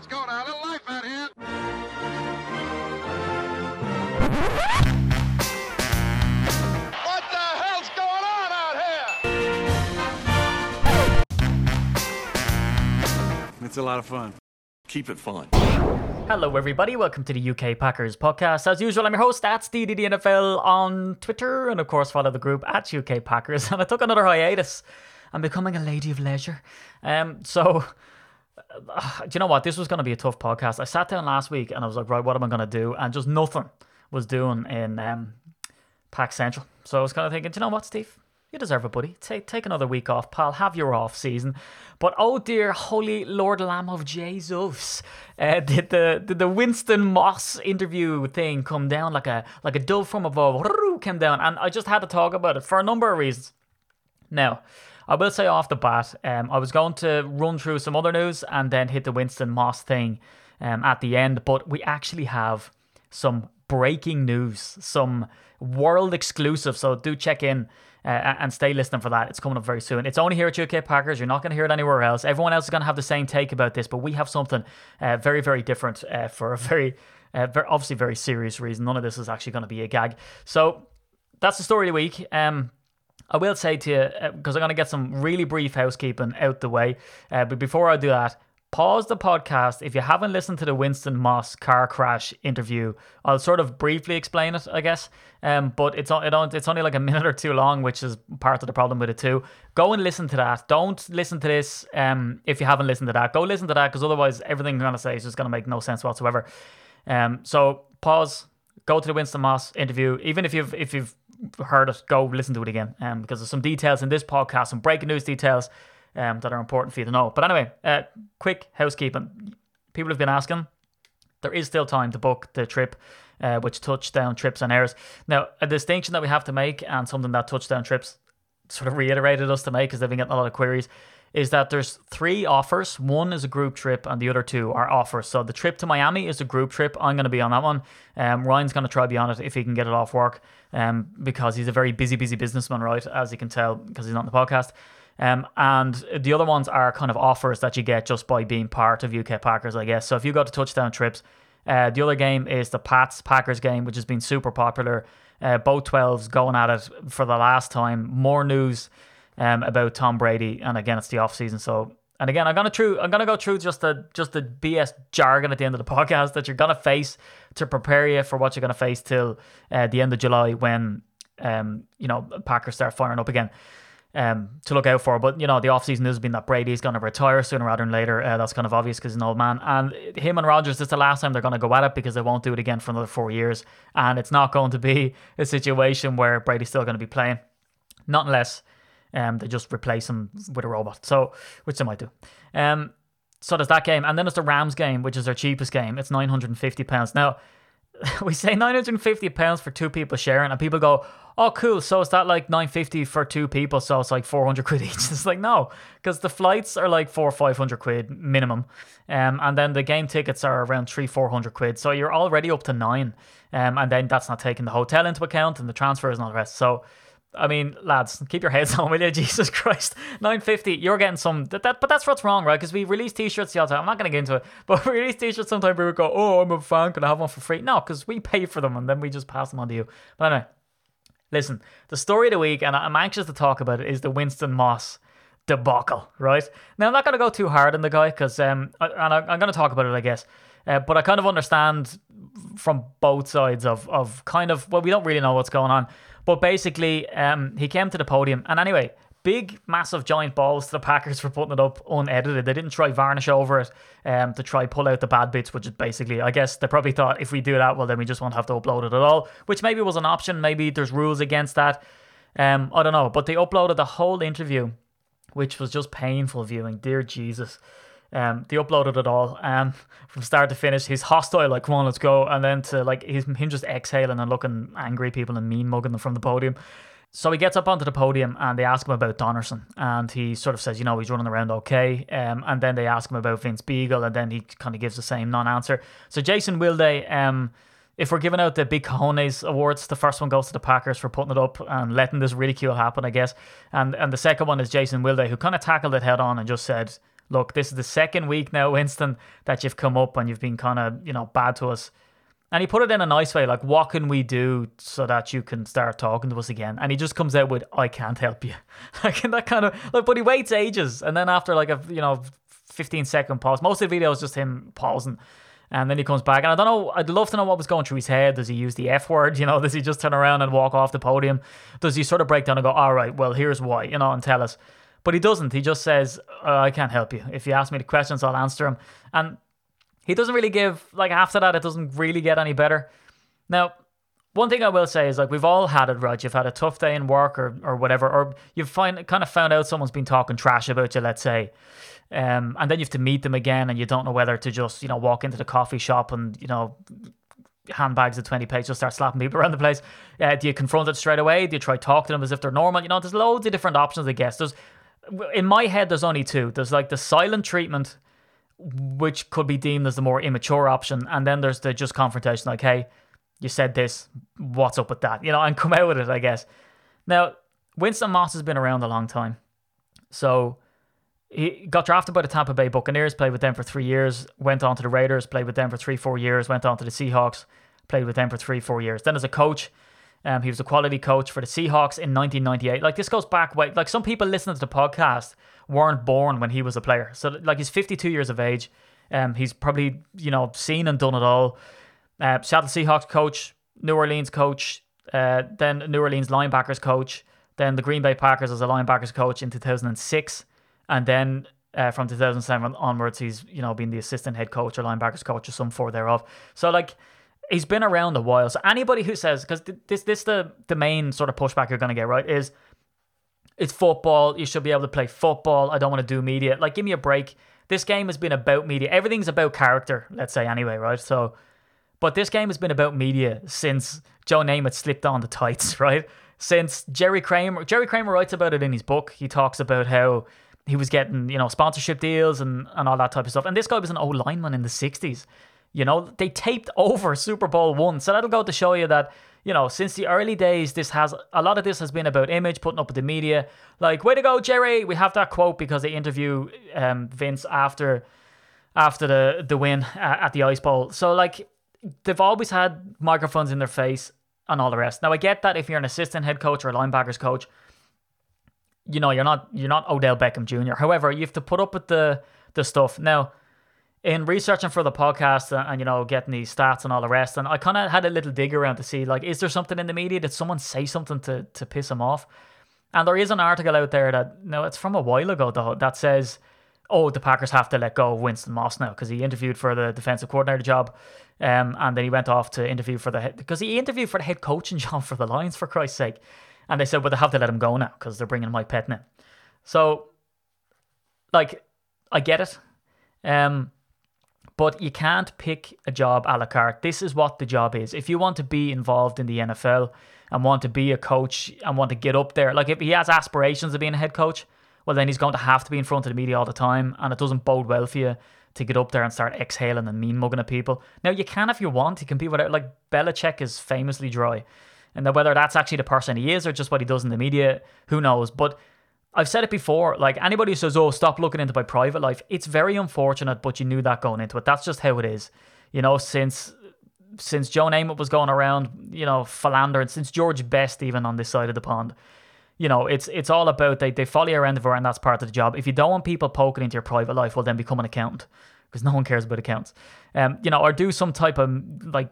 Let's go now. A little life out here. What the hell's going on out here? It's a lot of fun. Keep it fun. Hello, everybody. Welcome to the UK Packers podcast. As usual, I'm your host at DDDNFL on Twitter, and of course, follow the group at UK Packers. And I took another hiatus. I'm becoming a lady of leisure. Um, so, do you know what? This was going to be a tough podcast. I sat down last week and I was like, right, what am I going to do? And just nothing was doing in um, Pack Central. So I was kind of thinking, do you know what, Steve? You deserve it, buddy. Take take another week off, pal. Have your off season. But oh dear, holy Lord Lamb of Jesus, uh, did the did the Winston Moss interview thing come down like a like a dove from above? Came down, and I just had to talk about it for a number of reasons. Now, I will say off the bat, um, I was going to run through some other news and then hit the Winston Moss thing um, at the end, but we actually have some breaking news, some world exclusive. So do check in uh, and stay listening for that. It's coming up very soon. It's only here at UK Packers. You're not going to hear it anywhere else. Everyone else is going to have the same take about this, but we have something uh, very, very different uh, for a very, uh, very, obviously very serious reason. None of this is actually going to be a gag. So that's the story of the week. Um, I will say to you, because I'm going to get some really brief housekeeping out the way. Uh, but before I do that, pause the podcast. If you haven't listened to the Winston Moss car crash interview, I'll sort of briefly explain it, I guess. Um, but it's it it's only like a minute or two long, which is part of the problem with it too. Go and listen to that. Don't listen to this um, if you haven't listened to that. Go listen to that because otherwise everything I'm going to say is just going to make no sense whatsoever. Um, so pause. Go to the Winston Moss interview, even if you've if you've heard it, go listen to it again. Um, because there's some details in this podcast, some breaking news details um, that are important for you to know. But anyway, uh, quick housekeeping. People have been asking. There is still time to book the trip, uh, which touchdown trips and airs. Now, a distinction that we have to make, and something that touchdown trips sort of reiterated us to make, because they've been getting a lot of queries, is that there's three offers. One is a group trip, and the other two are offers. So the trip to Miami is a group trip. I'm going to be on that one. Um, Ryan's going to try to be on it if he can get it off work, um, because he's a very busy, busy businessman, right? As you can tell, because he's not on the podcast. Um, and the other ones are kind of offers that you get just by being part of UK Packers, I guess. So if you go to touchdown trips, uh, the other game is the Pats Packers game, which has been super popular. Uh, both 12s going at it for the last time. More news um, about Tom Brady, and again, it's the off season. So, and again, I'm gonna through, I'm gonna go through just the just the BS jargon at the end of the podcast that you're gonna face to prepare you for what you're gonna face till uh, the end of July when um, you know Packers start firing up again um, to look out for. But you know, the offseason has been that Brady's going to retire sooner rather than later. Uh, that's kind of obvious because he's an old man. And him and Rodgers is the last time they're going to go at it because they won't do it again for another four years. And it's not going to be a situation where Brady's still going to be playing, not unless um, they just replace him with a robot. So, which they might do. Um, so there's that game, and then there's the Rams game, which is their cheapest game. It's nine hundred and fifty pounds now. We say nine hundred and fifty pounds for two people sharing, and people go, oh cool so is that like 950 for two people so it's like 400 quid each it's like no because the flights are like four or 500 quid minimum um, and then the game tickets are around three 400 quid so you're already up to nine um, and then that's not taking the hotel into account and the transfers and all the rest so I mean, lads, keep your heads on, will you? Jesus Christ, nine fifty. You're getting some. That, that, but that's what's wrong, right? Because we release T-shirts the other time. I'm not going to get into it, but we release T-shirts. Sometimes We would go, "Oh, I'm a fan. Can I have one for free?" No, because we pay for them and then we just pass them on to you. But anyway, Listen, the story of the week, and I'm anxious to talk about it, is the Winston Moss debacle, right? Now, I'm not going to go too hard on the guy because, um, and I'm going to talk about it, I guess, uh, but I kind of understand from both sides of, of kind of, well, we don't really know what's going on, but basically, um, he came to the podium, and anyway, big, massive, giant balls to the Packers for putting it up unedited. They didn't try varnish over it um, to try pull out the bad bits, which is basically, I guess they probably thought if we do that, well, then we just won't have to upload it at all, which maybe was an option. Maybe there's rules against that. Um, I don't know, but they uploaded the whole interview, which was just painful viewing. Dear Jesus. Um, they uploaded it all um, from start to finish. He's hostile, like, come on, let's go. And then to like him just exhaling and looking angry people and mean mugging them from the podium. So he gets up onto the podium and they ask him about Donnerson. And he sort of says, you know, he's running around okay. Um, and then they ask him about Vince Biegel And then he kind of gives the same non answer. So Jason Wilde, um, if we're giving out the big cojones awards, the first one goes to the Packers for putting it up and letting this ridicule happen, I guess. And and the second one is Jason Wilde, who kind of tackled it head on and just said, look, this is the second week now, Winston, that you've come up and you've been kind of, you know, bad to us. And he put it in a nice way, like, what can we do so that you can start talking to us again? And he just comes out with, I can't help you. like, that kind of, like, but he waits ages. And then after, like, a, you know, 15 second pause, most of the video is just him pausing. And then he comes back. And I don't know, I'd love to know what was going through his head. Does he use the F word? You know, does he just turn around and walk off the podium? Does he sort of break down and go, all right, well, here's why, you know, and tell us? But he doesn't. He just says, uh, I can't help you. If you ask me the questions, I'll answer them. And he doesn't really give, like, after that, it doesn't really get any better. Now, one thing I will say is like we've all had it, right? You've had a tough day in work or, or whatever, or you've find kind of found out someone's been talking trash about you, let's say, um, and then you have to meet them again, and you don't know whether to just you know walk into the coffee shop and you know handbags of 20 pages, start slapping people around the place. Uh, do you confront it straight away? Do you try to talk to them as if they're normal? You know, there's loads of different options. I guess there's in my head there's only two. There's like the silent treatment, which could be deemed as the more immature option, and then there's the just confrontation, like, hey, you said this, what's up with that? You know, and come out with it, I guess. Now, Winston Moss has been around a long time. So he got drafted by the Tampa Bay Buccaneers, played with them for three years, went on to the Raiders, played with them for three, four years, went on to the Seahawks, played with them for three, four years. Then as a coach, um, he was a quality coach for the Seahawks in 1998. Like this goes back way, like some people listening to the podcast weren't born when he was a player. So like he's 52 years of age. Um, he's probably you know seen and done it all. Uh, Seattle Seahawks coach, New Orleans coach, uh, then New Orleans linebackers coach, then the Green Bay Packers as a linebackers coach in 2006 and then uh, from 2007 onwards, he's you know been the assistant head coach or linebackers coach or some four thereof. So like he's been around a while. So anybody who says because this this the the main sort of pushback you're gonna get right is it's football. You should be able to play football. I don't want to do media. Like give me a break. This game has been about media. Everything's about character. Let's say anyway, right? So. But this game has been about media since Joe Namath slipped on the tights, right? Since Jerry Kramer, Jerry Kramer writes about it in his book. He talks about how he was getting, you know, sponsorship deals and, and all that type of stuff. And this guy was an old lineman in the 60s. You know, they taped over Super Bowl one. So that'll go to show you that, you know, since the early days, this has a lot of this has been about image, putting up with the media. Like, way to go, Jerry. We have that quote because they interview um, Vince after after the, the win at the Ice Bowl. So, like, they've always had microphones in their face and all the rest. Now, I get that if you're an assistant head coach or a linebackers coach, you know, you're not you're not Odell Beckham Jr. However, you have to put up with the the stuff. Now, in researching for the podcast and, and you know getting these stats and all the rest, and I kind of had a little dig around to see like, is there something in the media? Did someone say something to to piss him off? And there is an article out there that no, it's from a while ago though that says, oh, the Packers have to let go of Winston Moss now because he interviewed for the defensive coordinator job, um, and then he went off to interview for the because he interviewed for the head coaching job for the Lions for Christ's sake. And they said, well, they have to let him go now because they're bringing Mike Pettine in. So, like, I get it. Um, but you can't pick a job a la carte. This is what the job is. If you want to be involved in the NFL and want to be a coach and want to get up there, like if he has aspirations of being a head coach, well, then he's going to have to be in front of the media all the time. And it doesn't bode well for you to get up there and start exhaling and mean mugging at people. Now, you can if you want. You can be whatever. Like, Belichick is famously dry. And whether that's actually the person he is or just what he does in the media, who knows? But I've said it before, like anybody who says, oh, stop looking into my private life, it's very unfortunate, but you knew that going into it. That's just how it is. You know, since since Joe Namath was going around, you know, philandering, since George Best even on this side of the pond, you know, it's it's all about they, they follow you around the and that's part of the job. If you don't want people poking into your private life, well then become an accountant because no one cares about accounts. Um, you know, or do some type of like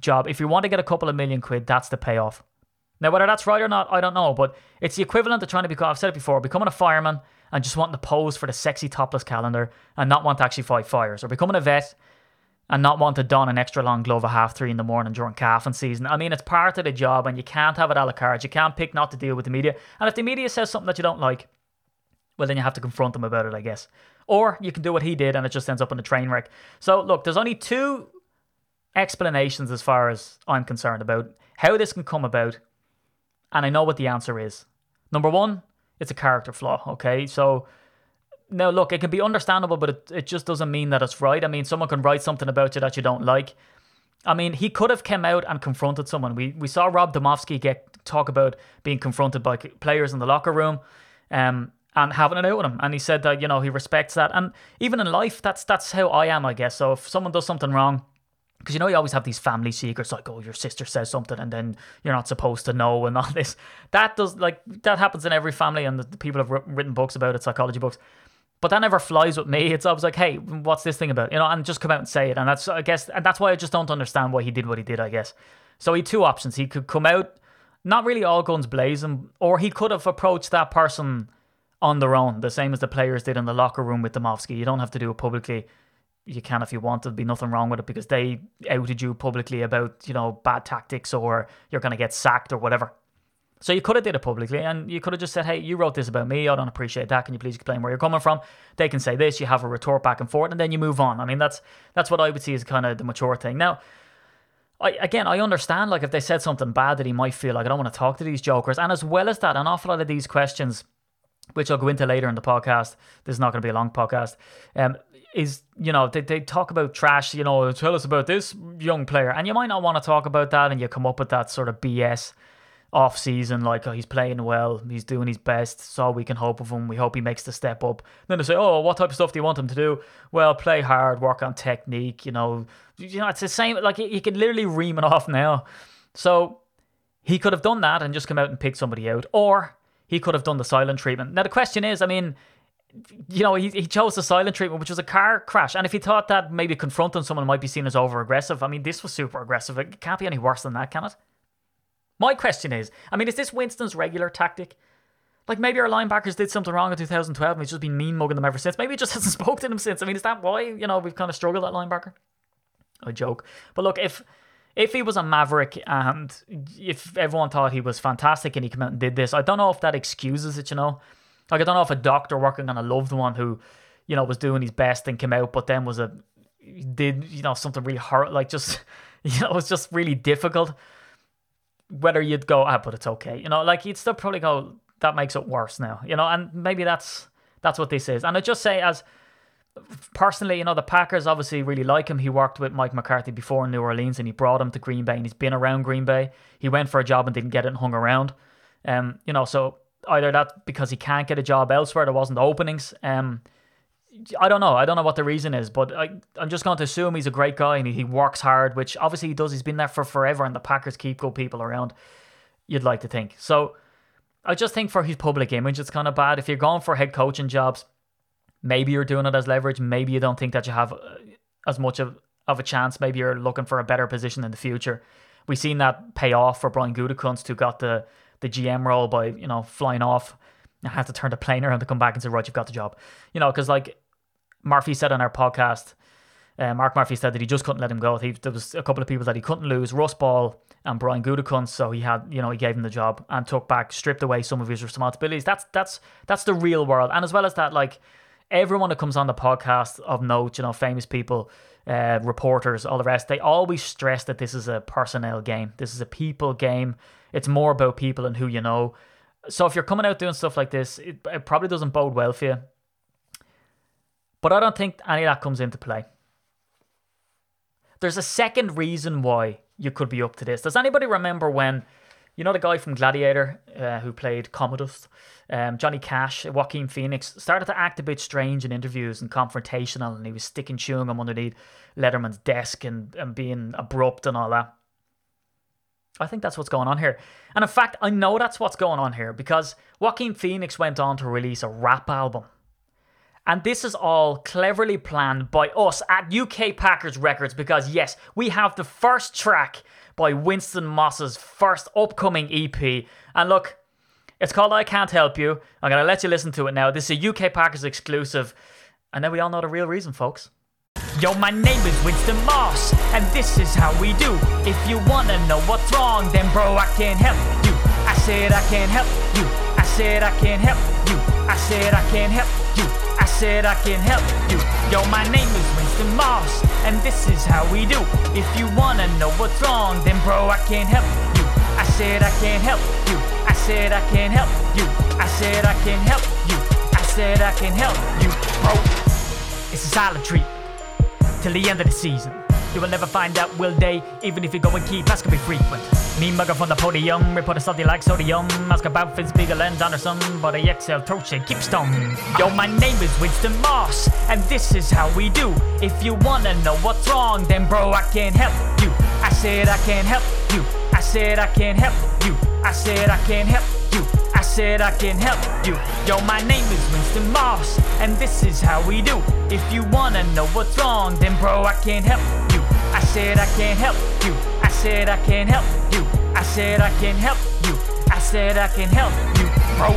job. If you want to get a couple of million quid, that's the payoff. Now, whether that's right or not, I don't know, but it's the equivalent of trying to become, I've said it before, becoming a fireman and just wanting to pose for the sexy topless calendar and not want to actually fight fires, or becoming a vet and not want to don an extra long glove at half three in the morning during calving season. I mean, it's part of the job and you can't have it a la carte. You can't pick not to deal with the media. And if the media says something that you don't like, well, then you have to confront them about it, I guess. Or you can do what he did and it just ends up in a train wreck. So, look, there's only two explanations as far as I'm concerned about how this can come about. And I know what the answer is. Number one, it's a character flaw, okay? So, now look, it can be understandable, but it, it just doesn't mean that it's right. I mean, someone can write something about you that you don't like. I mean, he could have come out and confronted someone. We we saw Rob Demovsky get talk about being confronted by players in the locker room. Um, and having it out with him. And he said that you know he respects that, and even in life, that's that's how I am, I guess. So if someone does something wrong, because you know you always have these family secrets like oh your sister says something and then you're not supposed to know and all this. That does like that happens in every family and the, the people have written books about it psychology books. But that never flies with me. It's always like hey what's this thing about? You know and just come out and say it. And that's i guess and that's why i just don't understand why he did what he did i guess. So he had two options. He could come out not really all guns blazing or he could have approached that person on their own the same as the players did in the locker room with Demovsky. you don't have to do it publicly you can if you want. There'd be nothing wrong with it because they outed you publicly about you know bad tactics or you're gonna get sacked or whatever. So you could have did it publicly, and you could have just said, "Hey, you wrote this about me. I don't appreciate that. Can you please explain where you're coming from?" They can say this. You have a retort back and forth, and then you move on. I mean, that's that's what I would see as kind of the mature thing. Now, I, again, I understand like if they said something bad that he might feel like I don't want to talk to these jokers, and as well as that, an awful lot of these questions, which I'll go into later in the podcast. This is not going to be a long podcast. Um, is you know they, they talk about trash you know tell us about this young player. And you might not want to talk about that and you come up with that sort of bs off season like oh, he's playing well he's doing his best so we can hope of him we hope he makes the step up. Then they say oh what type of stuff do you want him to do? Well play hard work on technique you know. You know it's the same like you can literally ream it off now. So he could have done that and just come out and pick somebody out or he could have done the silent treatment. Now the question is i mean you know, he, he chose the silent treatment, which was a car crash. And if he thought that maybe confronting someone might be seen as over aggressive, I mean, this was super aggressive. It can't be any worse than that, can it? My question is I mean, is this Winston's regular tactic? Like maybe our linebackers did something wrong in 2012 and he's just been mean mugging them ever since. Maybe he just hasn't spoken to them since. I mean, is that why, you know, we've kind of struggled at linebacker? A joke. But look, if if he was a maverick and if everyone thought he was fantastic and he came out and did this, I don't know if that excuses it, you know. Like I don't know if a doctor working on a loved one who, you know, was doing his best and came out, but then was a did you know something really hard, like just you know, it was just really difficult. Whether you'd go, ah, but it's okay, you know, like you'd still probably go, that makes it worse now, you know, and maybe that's that's what this is. And I just say as personally, you know, the Packers obviously really like him. He worked with Mike McCarthy before in New Orleans and he brought him to Green Bay and he's been around Green Bay. He went for a job and didn't get it and hung around. Um, you know, so either that because he can't get a job elsewhere, there wasn't openings. Um, I don't know. I don't know what the reason is, but I, I'm just going to assume he's a great guy and he, he works hard, which obviously he does. He's been there for forever, and the Packers keep good people around. You'd like to think. So I just think for his public image, it's kind of bad. If you're going for head coaching jobs, maybe you're doing it as leverage. Maybe you don't think that you have uh, as much of, of a chance. Maybe you're looking for a better position in the future. We've seen that pay off for Brian Gutekunst, who got the the GM role by you know flying off. I have to turn the plane around to come back and say, right, you've got the job. You know, because like Murphy said on our podcast, uh, Mark Murphy said that he just couldn't let him go. He, there was a couple of people that he couldn't lose, Russ Ball and Brian Gutekunst. So he had, you know, he gave him the job and took back, stripped away some of his responsibilities. That's that's that's the real world. And as well as that, like everyone that comes on the podcast of note, you know, famous people, uh, reporters, all the rest, they always stress that this is a personnel game. This is a people game. It's more about people and who you know. So if you're coming out doing stuff like this, it, it probably doesn't bode well for you. But I don't think any of that comes into play. There's a second reason why you could be up to this. Does anybody remember when, you know, the guy from Gladiator uh, who played Commodus, um, Johnny Cash, Joaquin Phoenix, started to act a bit strange in interviews and confrontational, and he was sticking chewing gum underneath Letterman's desk and, and being abrupt and all that. I think that's what's going on here. And in fact, I know that's what's going on here because Joaquin Phoenix went on to release a rap album. And this is all cleverly planned by us at UK Packers Records because, yes, we have the first track by Winston Moss's first upcoming EP. And look, it's called I Can't Help You. I'm going to let you listen to it now. This is a UK Packers exclusive. And then we all know the real reason, folks. Yo, my name is Winston Moss, and this is how we do. If you wanna know what's wrong, then bro, I can't help you. I said I can't help you. I said I can't help you. I said I can't help you. Said I can help you. Yo, my name is Winston Moss, and this is how we do. If you wanna know what's wrong, then bro, I can't help you. I said I can't help you. I said I can't help you. I said I can help you. I said I can help you, bro. It's a silent treat till the end of the season. You will never find out, will they? Even if you go and keep, asking be frequent. Me mugger from the podium, report a salty like sodium. Ask about Fitzbeagle and Anderson, but I exhale throat shake, keep stung. Yo, my name is Winston Moss, and this is how we do. If you wanna know what's wrong, then bro, I can't help you. I said I can't help you. I said I can't help you. I said I can help you. I said I can help you. Yo, my name is Winston Moss, and this is how we do. If you wanna know what's wrong, then bro, I can't help. I said I can't help you. I said I can't help you. I said I can help you. I said I can help you, bro.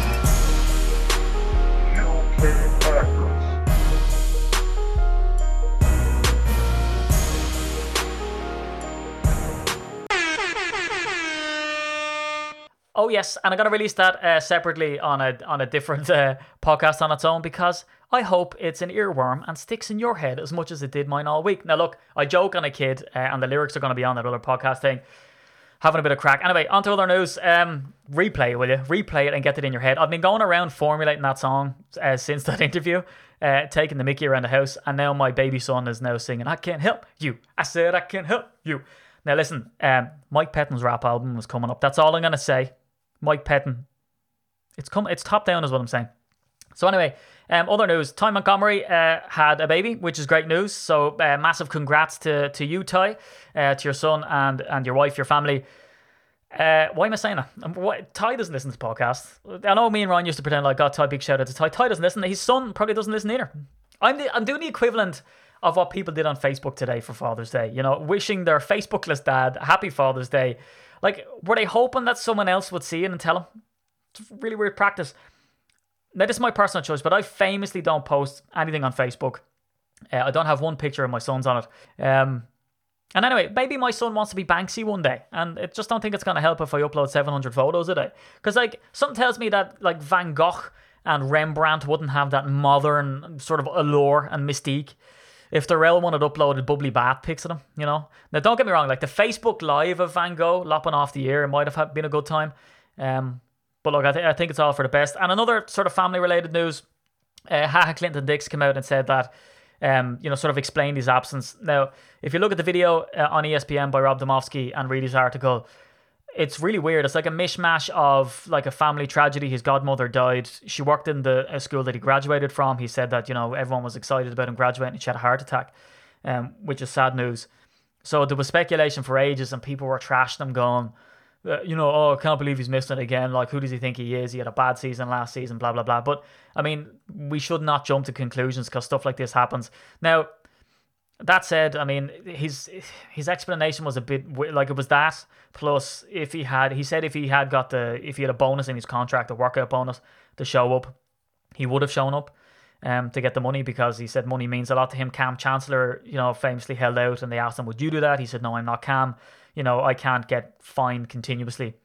Oh yes, and I'm gonna release that uh, separately on a on a different uh, podcast on its own because I hope it's an earworm and sticks in your head as much as it did mine all week. Now look, I joke on a kid, uh, and the lyrics are gonna be on that other podcast thing. Having a bit of crack. Anyway, on to other news. Um, replay, it, will you? Replay it and get it in your head. I've been going around formulating that song uh, since that interview, uh, taking the Mickey around the house, and now my baby son is now singing, "I can't help you." I said, "I can't help you." Now listen, um, Mike Pettine's rap album was coming up. That's all I'm gonna say. Mike Pettine. It's come. It's top down, is what I'm saying. So anyway, um, other news: Ty Montgomery uh, had a baby, which is great news. So uh, massive congrats to to you, Ty, uh, to your son and and your wife, your family. Uh, why am I saying that? Um, Ty doesn't listen to the podcast. I know me and Ryan used to pretend like, God, Ty, big shout out to Ty. Ty doesn't listen. His son probably doesn't listen either. I'm the, I'm doing the equivalent of what people did on Facebook today for Father's Day. You know, wishing their Facebookless dad happy Father's Day. Like, were they hoping that someone else would see it and tell him? It's really weird practice. Now, this is my personal choice, but I famously don't post anything on Facebook. Uh, I don't have one picture of my son's on it. Um, and anyway, maybe my son wants to be Banksy one day, and I just don't think it's going to help if I upload 700 photos a day. Because, like, something tells me that, like, Van Gogh and Rembrandt wouldn't have that modern sort of allure and mystique if one had uploaded bubbly bath pics of them, you know. Now, don't get me wrong, like the Facebook Live of Van Gogh lopping off the ear might have been a good time. Um, but look, I, th- I think it's all for the best. And another sort of family related news uh, Ha Ha Clinton-Dix came out and said that, um, you know, sort of explained his absence. Now, if you look at the video uh, on ESPN by Rob Demovsky and read his article, it's really weird. It's like a mishmash of like a family tragedy. His godmother died. She worked in the school that he graduated from. He said that you know everyone was excited about him graduating. She had a heart attack, um, which is sad news. So there was speculation for ages, and people were trashing him, going, you know, oh, I can't believe he's missing it again. Like, who does he think he is? He had a bad season last season, blah blah blah. But I mean, we should not jump to conclusions because stuff like this happens. Now, that said, I mean his his explanation was a bit like it was that plus if he had he said if he had got the if he had a bonus in his contract, a workout bonus to show up, he would have shown up um to get the money because he said money means a lot to him. Kam Chancellor, you know, famously held out and they asked him, "Would you do that?" He said, "No, I'm not Kam. You know, I can't get fined continuously."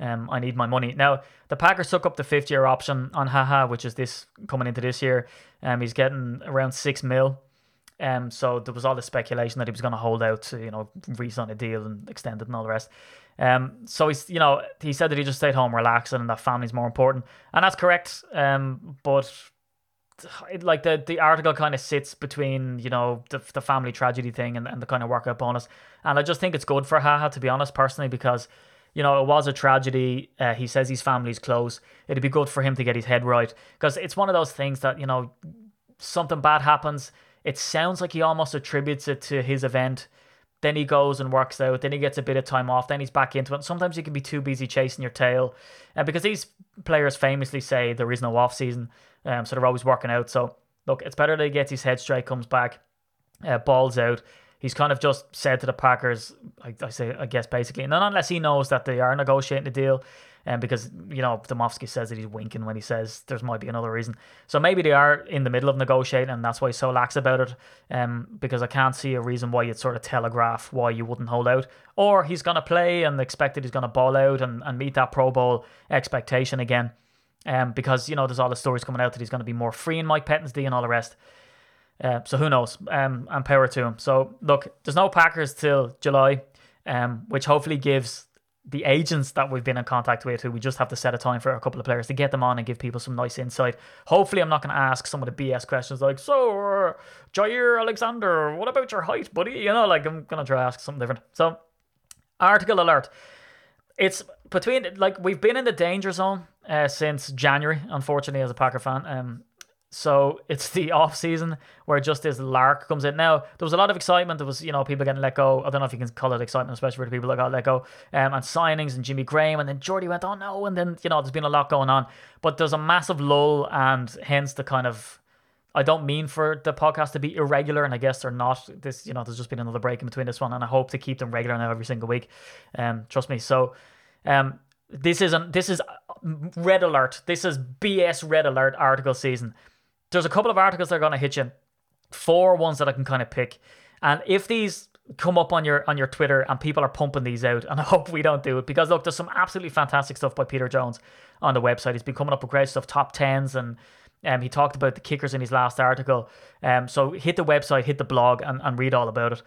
Um, I need my money. Now, the Packers took up the fifth year option on Ha Ha, which is this coming into this year. Um, he's getting around six mil. Um, so there was all the speculation that he was going to hold out to, you know, re-sign a deal and extend it and all the rest. Um, so he's, you know, he said that he just stayed home relaxing and that family's more important, and that's correct. Um, but it, like the the article kind of sits between, you know, the the family tragedy thing and, and the kind of workout bonus, and I just think it's good for Ha Ha to be honest, personally, because. You know, it was a tragedy. Uh, he says his family's close. It'd be good for him to get his head right because it's one of those things that you know, something bad happens it sounds like he almost attributes it to his event. Then he goes and works out. Then he gets a bit of time off. Then he's back into it. Sometimes you can be too busy chasing your tail, and uh, because these players famously say there is no off season, um, so they're always working out. So look, it's better that he gets his head straight, comes back, uh, balls out. He's kind of just said to the Packers, I, I say, I guess basically, and unless he knows that they are negotiating a deal, and um, because you know Demovsky says that he's winking when he says there might be another reason. So maybe they are in the middle of negotiating, and that's why he's so lax about it. Um, because I can't see a reason why you'd sort of telegraph why you wouldn't hold out, or he's gonna play and expected he's gonna ball out and, and meet that Pro Bowl expectation again. Um, because you know there's all the stories coming out that he's going to be more free in Mike Pettine's D and all the rest. Uh, so who knows? Um, and power to him. So look, there's no Packers till July, um, which hopefully gives the agents that we've been in contact with, who we just have to set a time for a couple of players to get them on and give people some nice insight. Hopefully, I'm not going to ask some of the BS questions like, "So, Jaire Alexander, what about your height, buddy?" You know, like I'm going to try to ask something different. So, article alert. It's between like we've been in the danger zone uh, since January, unfortunately, as a Packer fan. Um, so it's the off season where just this lark comes in. Now there was a lot of excitement. There was you know people getting let go. I don't know if you can call it excitement, especially for the people that got let go. Um, and signings and Jimmy Graham, and then Jordy went, oh no, and then you know there's been a lot going on. But there's a massive lull, and hence the kind of. I don't mean for the podcast to be irregular, and I guess they're not. This, you know, there's just been another break in between this one, and I hope to keep them regular now every single week. Um, trust me. So, um, this isn't. This is red alert. This is BS red alert article season there's a couple of articles that are going to hit you. Four ones that I can kind of pick. And if these come up on your on your Twitter and people are pumping these out, and I hope we don't do it because look, there's some absolutely fantastic stuff by Peter Jones on the website. He's been coming up with great stuff, top tens, and um, he talked about the kickers in his last article. Um, so hit the website, hit the blog, and, and read all about it.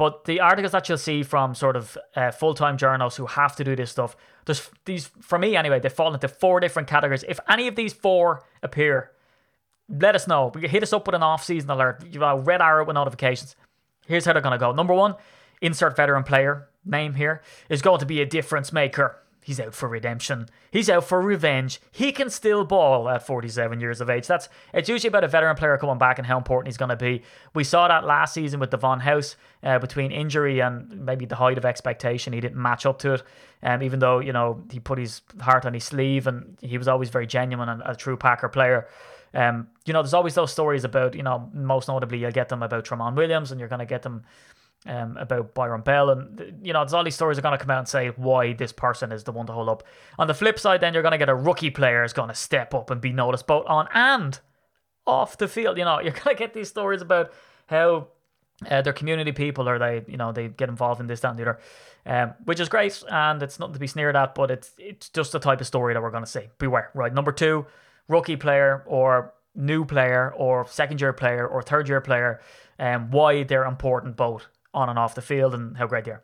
But the articles that you'll see from sort of uh, full time journalists who have to do this stuff, there's these for me anyway. They fall into four different categories. If any of these four appear let us know. Hit us up with an off-season alert. You a red arrow with notifications. Here's how they're going to go. Number one, insert veteran player name here is going to be a difference maker. He's out for redemption. He's out for revenge. He can still ball at 47 years of age. That's it's usually about a veteran player coming back and how important he's going to be. We saw that last season with Davon House uh, between injury and maybe the height of expectation. He didn't match up to it. Um, even though you know he put his heart on his sleeve and he was always very genuine and a true Packer player. Um, you know, there's always those stories about, you know, most notably you'll get them about Tramon Williams and you're going to get them um, about Byron Bell. And, you know, all these stories are going to come out and say why this person is the one to hold up. On the flip side, then you're going to get a rookie player is going to step up and be noticed both on and off the field. You know, you're going to get these stories about how uh, they're community people or they, you know, they get involved in this, that, and the other. Um, which is great, and it's nothing to be sneered at, but it's it's just the type of story that we're going to see. Beware, right? Number two, rookie player or new player or second year player or third year player, um, why they're important both on and off the field and how great they are.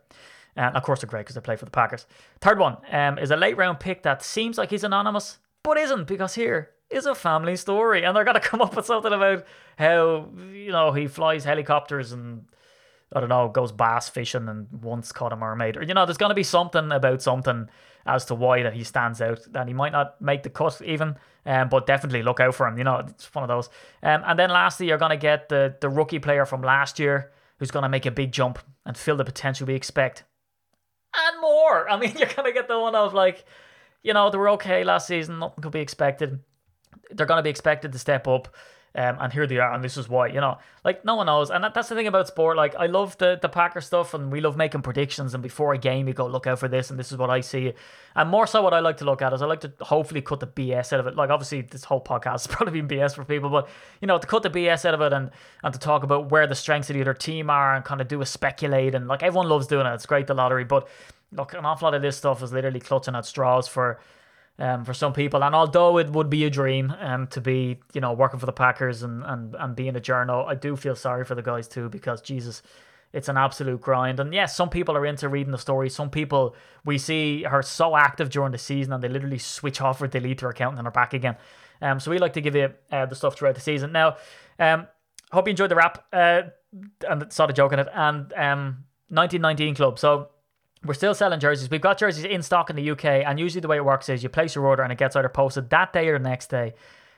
And of course, they're great because they play for the Packers. Third one um, is a late round pick that seems like he's anonymous, but isn't because here is a family story, and they're gonna come up with something about how you know he flies helicopters and I don't know goes bass fishing and once caught a mermaid, or you know, there's gonna be something about something as to why that he stands out. That he might not make the cut even, um, but definitely look out for him. You know, it's one of those. Um, and then lastly, you're gonna get the the rookie player from last year who's gonna make a big jump and fill the potential we expect, and more. I mean, you're gonna get the one of like, you know, they were okay last season. Nothing could be expected. They're gonna be expected to step up. Um, and here they are, and this is why, you know, like no one knows, and that, that's the thing about sport. Like I love the the Packer stuff, and we love making predictions. And before a game, you go look out for this, and this is what I see. And more so, what I like to look at is I like to hopefully cut the BS out of it. Like obviously, this whole podcast has probably been BS for people, but you know, to cut the BS out of it and and to talk about where the strengths of the other team are, and kind of do a speculate, and like everyone loves doing it. It's great the lottery, but look, an awful lot of this stuff is literally clutching at straws for um, for some people. And although it would be a dream um, to be, you know, working for the Packers and, and, and being a journal, I do feel sorry for the guys too because, Jesus, it's an absolute grind. And yes, some people are into reading the story. Some people we see are so active during the season and they literally switch off or delete their account and then are back again. Um, so we like to give you uh, the stuff throughout the season. Now, um, hope you enjoyed the wrap uh, and saw the joke in it. And um, 1919 Club. So we're still selling jerseys. We've got jerseys in stock in the UK, and usually the way it works is you place your order and it gets either posted that day or the next day.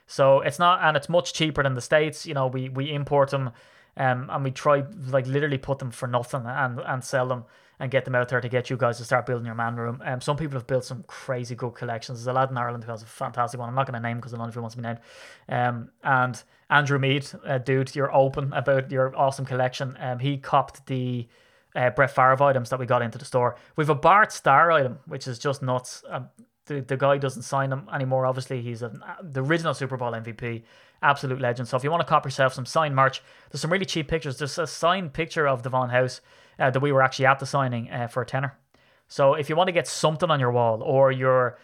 So it's not, and it's much cheaper than the states. You know, we we import them, um, and we try like literally put them for nothing and and sell them and get them out there to get you guys to start building your man room. Um, some people have built some crazy good collections. There's a lad in Ireland who has a fantastic one. I'm not going to name because I don't know if he wants to be named. Um, and Andrew Mead, uh, dude, you're open about your awesome collection. Um, he copped the uh, Brett Favre items that we got into the store. We've a Bart Starr item, which is just nuts. Um, the, the guy doesn't sign them anymore. Obviously, he's a, the original Super Bowl MVP, absolute legend. So if you want to cop yourself some signed merch, there's some really cheap pictures. There's a signed picture of Davon House uh, that we were actually at the signing uh, for a tenner. So if you want to get something on your wall, or your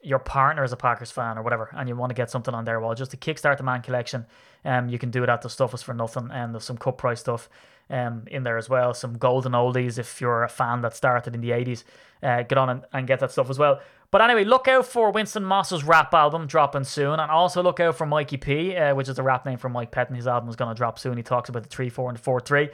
your partner is a Packers fan or whatever, and you want to get something on their wall, just to kickstart the man collection, um, you can do it at the stuff is for nothing, and there's some cut price stuff um, in there as well. Some golden oldies if you're a fan that started in the 80s. Uh, get on and, and get that stuff as well. But anyway, look out for Winston Moss's rap album dropping soon, and also look out for Mikey P, uh, which is a rap name for Mike Pettine. His album is going to drop soon. He talks about the 3 4 and the 4 3.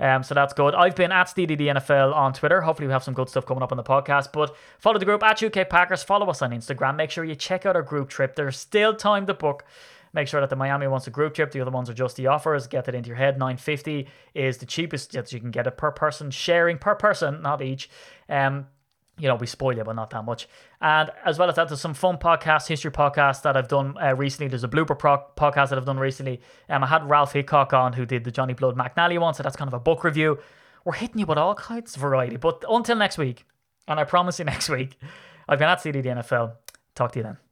Um, so that's good. I've been at NFL on Twitter. Hopefully, we have some good stuff coming up on the podcast. But follow the group at UK Packers. Follow us on Instagram. Make sure you check out our group trip. There's still time to book. Make sure that the Miami wants a group trip. The other ones are just the offers. Get it into your head. 950 is the cheapest that you can get it per person, sharing per person, not each. Um, you know, we spoil you, but not that much. And as well as that, there's some fun podcasts, history podcasts that I've done uh, recently. There's a blooper pro- podcast that I've done recently. Um, I had Ralph Hickok on who did the Johnny Blood McNally one, so that's kind of a book review. We're hitting you with all kinds of variety. But until next week, and I promise you next week, I've been at CDD NFL. Talk to you then.